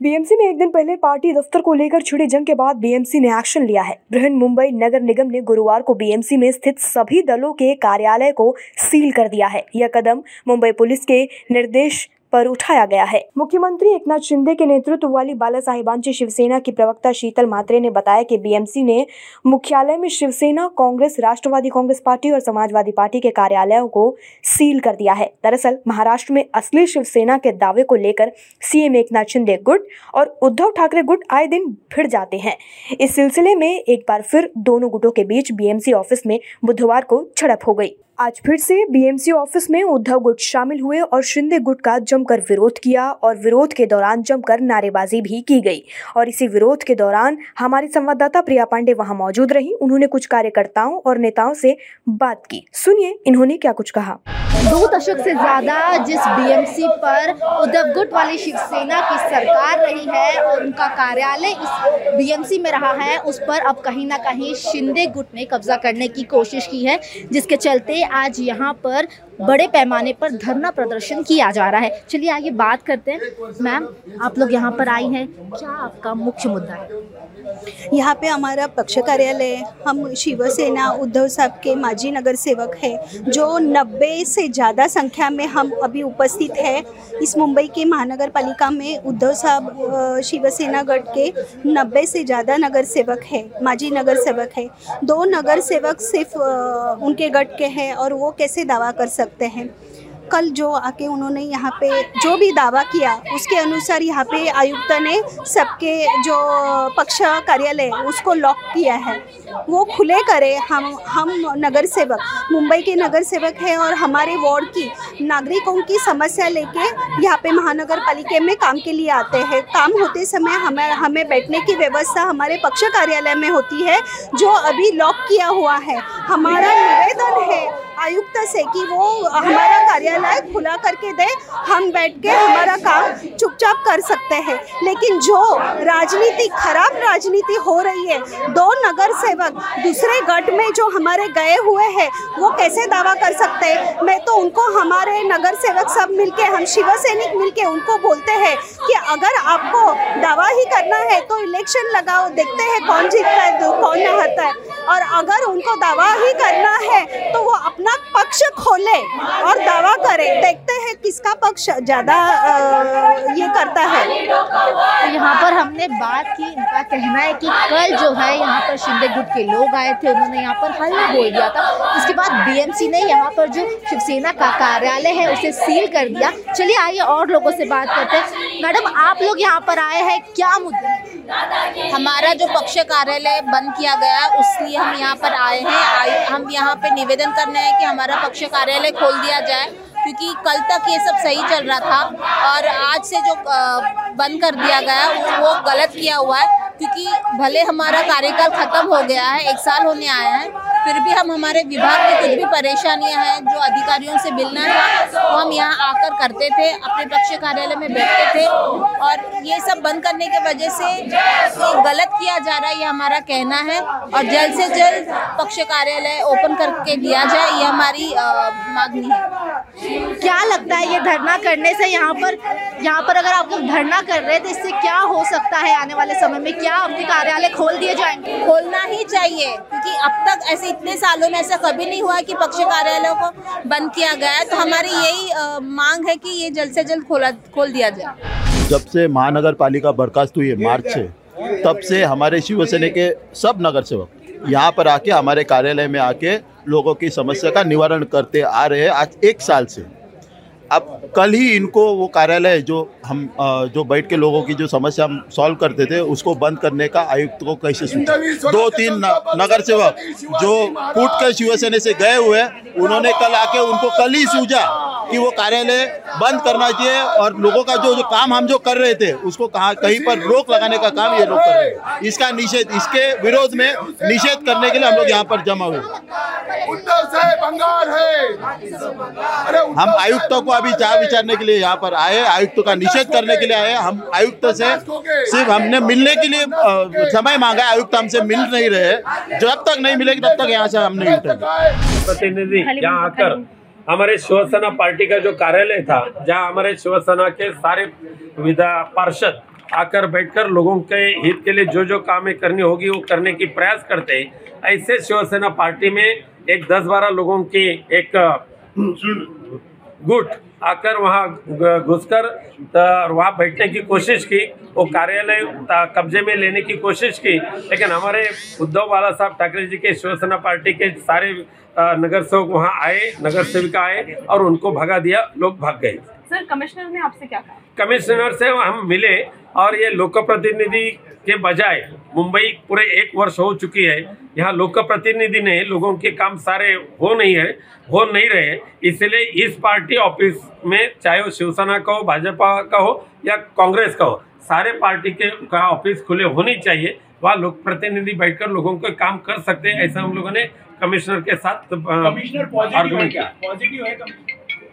BMC में एक दिन पहले पार्टी दफ्तर को लेकर छिड़े जंग के बाद बीएमसी ने एक्शन लिया है। बृहन मुंबई नगर निगम ने गुरुवार को बीएमसी में स्थित सभी दलों के कार्यालय को सील कर दिया है। यह कदम मुंबई पुलिस के निर्देश पर उठाया गया है। मुख्यमंत्री एकनाथ शिंदे के नेतृत्व वाली बाला साहिबांची शिवसेना की प्रवक्ता शीतल मात्रे ने बताया कि बीएमसी ने मुख्यालय में शिवसेना, कांग्रेस, राष्ट्रवादी कांग्रेस पार्टी और समाजवादी पार्टी के कार्यालयों को सील कर दिया है। दरअसल, महाराष्ट्र में असली शिवसेना के दावे को लेकर सीएम एकनाथ शिंदे गुट और उद्धव ठाकरे गुट आए दिन भिड़ जाते हैं। इस सिलसिले में एक बार फिर दोनों गुटों के बीच बीएमसी ऑफ़िस में बुधवार को झड़प हो गई। आज फिर से बीएमसी ऑफ़िस में उद्धव गुट शामिल हुए और शिंदे गुट का जमकर विरोध किया और विरोध के दौरान जमकर नारेबाजी भी की गई। और इसी विरोध के दौरान हमारी संवाददाता प्रिया पांडे वहाँ मौजूद रही। उन्होंने कुछ कार्यकर्ताओं और नेताओं से बात की। सुनिए, इन्होंने क्या कुछ कहा? दो दशक से ज़्यादा जिस बीएमसी पर उद्धव गुट वाली शिवसेना की सरकार रही है और उनका कार्यालय इस बीएमसी में रहा है, उस पर अब कहीं ना कहीं शिंदे गुट ने कब्जा करने की कोशिश की है, जिसके चलते आज यहाँ पर बड़े पैमाने पर धरना प्रदर्शन किया जा रहा है। चलिए आगे बात करते हैं। मैम, आप लोग यहाँ पर आई हैं। क्या आपका मुख्य मुद्दा है? यहाँ पे हमारा पक्ष कार्यालय हम शिवसेना उद्धव साहब के माजी नगर सेवक है, जो 90 से ज़्यादा संख्या में हम अभी उपस्थित है। इस मुंबई के महानगर पालिका में उद्धव साहब शिवसेना गढ़ के 90 से ज़्यादा नगर सेवक है, माजी नगर सेवक है। दो नगर सेवक सिर्फ़ उनके गढ़ के हैं और वो कैसे दावा कर सकते हैं? कल जो आके उन्होंने यहाँ पे जो भी दावा किया, उसके अनुसार यहाँ पे आयुक्त ने सबके जो पक्ष कार्यालय उसको लॉक किया है। वो खुले करे, हम हम नगर सेवक मुंबई के नगर सेवक हैं और हमारे वार्ड की नागरिकों की समस्या लेके यहाँ पे महानगर पालिका में काम के लिए आते हैं। काम होते समय हमें हमें बैठने की व्यवस्था हमारे पक्ष कार्यालय में होती है, जो अभी लॉक किया हुआ है। हमारा निवेदन है आयुक्त से कि वो हमारा कार्यालय खुला करके दे, हम बैठ के हमारा काम चुपचाप कर सकते हैं। लेकिन जो राजनीति, खराब राजनीति हो रही है, दो नगर सेवक दूसरे गढ़ में जो हमारे गए हुए हैं वो कैसे दावा कर सकते हैं? मैं तो उनको, हमारे नगर सेवक सब मिलके, हम शिव सैनिक मिलके उनको बोलते हैं कि अगर आपको दावा ही करना है तो इलेक्शन लगाओ, देखते हैं कौन जीतता है, कौन नहाता है। और अगर उनको दावा ही करना है तो वो अपना पक्ष खोले और दावा करे। देखते हैं किसका पक्ष ज़्यादा ये करता है। तो यहाँ पर हमने बात की, इनका कहना है कि कल जो है यहाँ पर शिंदे गुट के लोग आए थे, उन्होंने यहाँ पर हल बोल दिया था। उसके बाद बीएमसी ने यहाँ पर जो शिवसेना का कार्यालय है, उसे सील कर दिया। चलिए आइए और लोगों से बात करते हैं। मैडम, आप लोग यहाँ पर आए हैं, क्या मुद्दे हमारा जो पक्ष कार्यालय बंद किया गया, उसलिए हम यहाँ पर आए हैं। हम यहाँ पे निवेदन करना है कि हमारा पक्ष कार्यालय खोल दिया जाए, क्योंकि कल तक ये सब सही चल रहा था और आज से जो बंद कर दिया गया, वो गलत किया हुआ है। क्योंकि भले हमारा कार्यकाल खत्म हो गया है, एक साल होने आया है, फिर भी हम हमारे विभाग की कुछ भी परेशानियाँ हैं, जो अधिकारियों से मिलना था, वो हम यहाँ आकर करते थे, अपने पक्ष कार्यालय में बैठते थे और ये सब बंद करने की वजह से ये गलत किया जा रहा है, ये हमारा कहना है और जल्द से जल्द पक्ष कार्यालय ओपन करके दिया जाए, ये हमारी मांगनी है। क्या लगता है ये धरना करने से यहाँ पर यहाँ पर अगर आप लोग धरना कर रहे हैं तो इससे क्या हो सकता है आने वाले समय में? क्या आपके कार्यालय खोल दिए जाएँगे? खोलना ही चाहिए क्योंकि अब तक ऐसे इतने सालों में ऐसा कभी नहीं हुआ कि पक्ष कार्यालयों को बंद किया गया है। तो हमारी यही मांग है कि ये जल्द से जल्द खोला खोल दिया जाए। जब से महानगर पालिका बर्खास्त हुई है मार्च से तब से हमारे शिवसेना के सब नगर सेवक यहाँ पर आके हमारे कार्यालय में आके लोगों की समस्या का निवारण करते आ रहे हैं आज एक साल से। अब कल ही इनको वो कार्यालय जो हम जो बैठ के लोगों की जो समस्या हम सॉल्व करते थे उसको बंद करने का आयुक्त को कैसे सूचा दो तीन नगर सेवक जो कूट के शिवसेना से गए हुए उन्होंने कल आके उनको कल ही सूझा। कि वो कार्यालय बंद करना चाहिए और लोगों का जो जो काम हम जो कर रहे थे उसको कहा कहीं पर रोक लगाने का काम ये लोग कर रहे हैं। इसका निषेध इसके विरोध में निषेध करने के लिए हम लोग यहाँ पर जमा हुए। हम आयुक्तों को अभी चार विचारने के लिए यहाँ पर आए आयुक्त का निषेध करने के लिए आए हम आयुक्त से सिर्फ़ हमने मिलने के लिए समय मांगा आयुक्त हमसे मिल नहीं रहे जब तक नहीं मिलेगी तब तक यहाँ से हम नहीं उठेंगे प्रतिनिधि यहाँ आकर हमारे शिवसेना पार्टी का जो कार्यालय था जहाँ हमारे शिवसेना के सारे विधा पार्षद आकर बैठकर लोगों के हित के लिए जो जो कामें करनी होगी वो करने की प्रयास करते हैं। ऐसे शिवसेना पार्टी में एक दस बारह लोगों की एक गुट आकर वहाँ घुसकर और वहाँ बैठने की कोशिश की। वो कार्यालय कब्जे में लेने की कोशिश की। लेकिन हमारे उद्धव बाला साहब ठाकरे जी के शिवसेना पार्टी के सारे नगर सेवक वहाँ आए नगर सेविका आए और उनको भगा दिया लोग भाग गए। सर कमिश्नर ने आपसे क्या कहा? कमिश्नर से हम मिले और ये लोक प्रतिनिधि के बजाय मुंबई पूरे एक वर्ष हो चुकी है यहाँ लोक प्रतिनिधि ने लोगों के काम सारे हो नहीं है हो नहीं रहे इसलिए इस पार्टी ऑफ़िस में चाहे वो शिवसेना का हो भाजपा का हो या कांग्रेस का हो सारे पार्टी के का ऑफ़िस खुले होनी चाहिए। वहाँ लोक प्रतिनिधि बैठकर लोगों को काम कर सकते हैं ऐसा हम लोगों ने कमिश्नर के साथ आर्गूमेंट किया?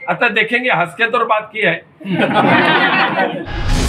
अतः देखेंगे हंस के तो बात की है।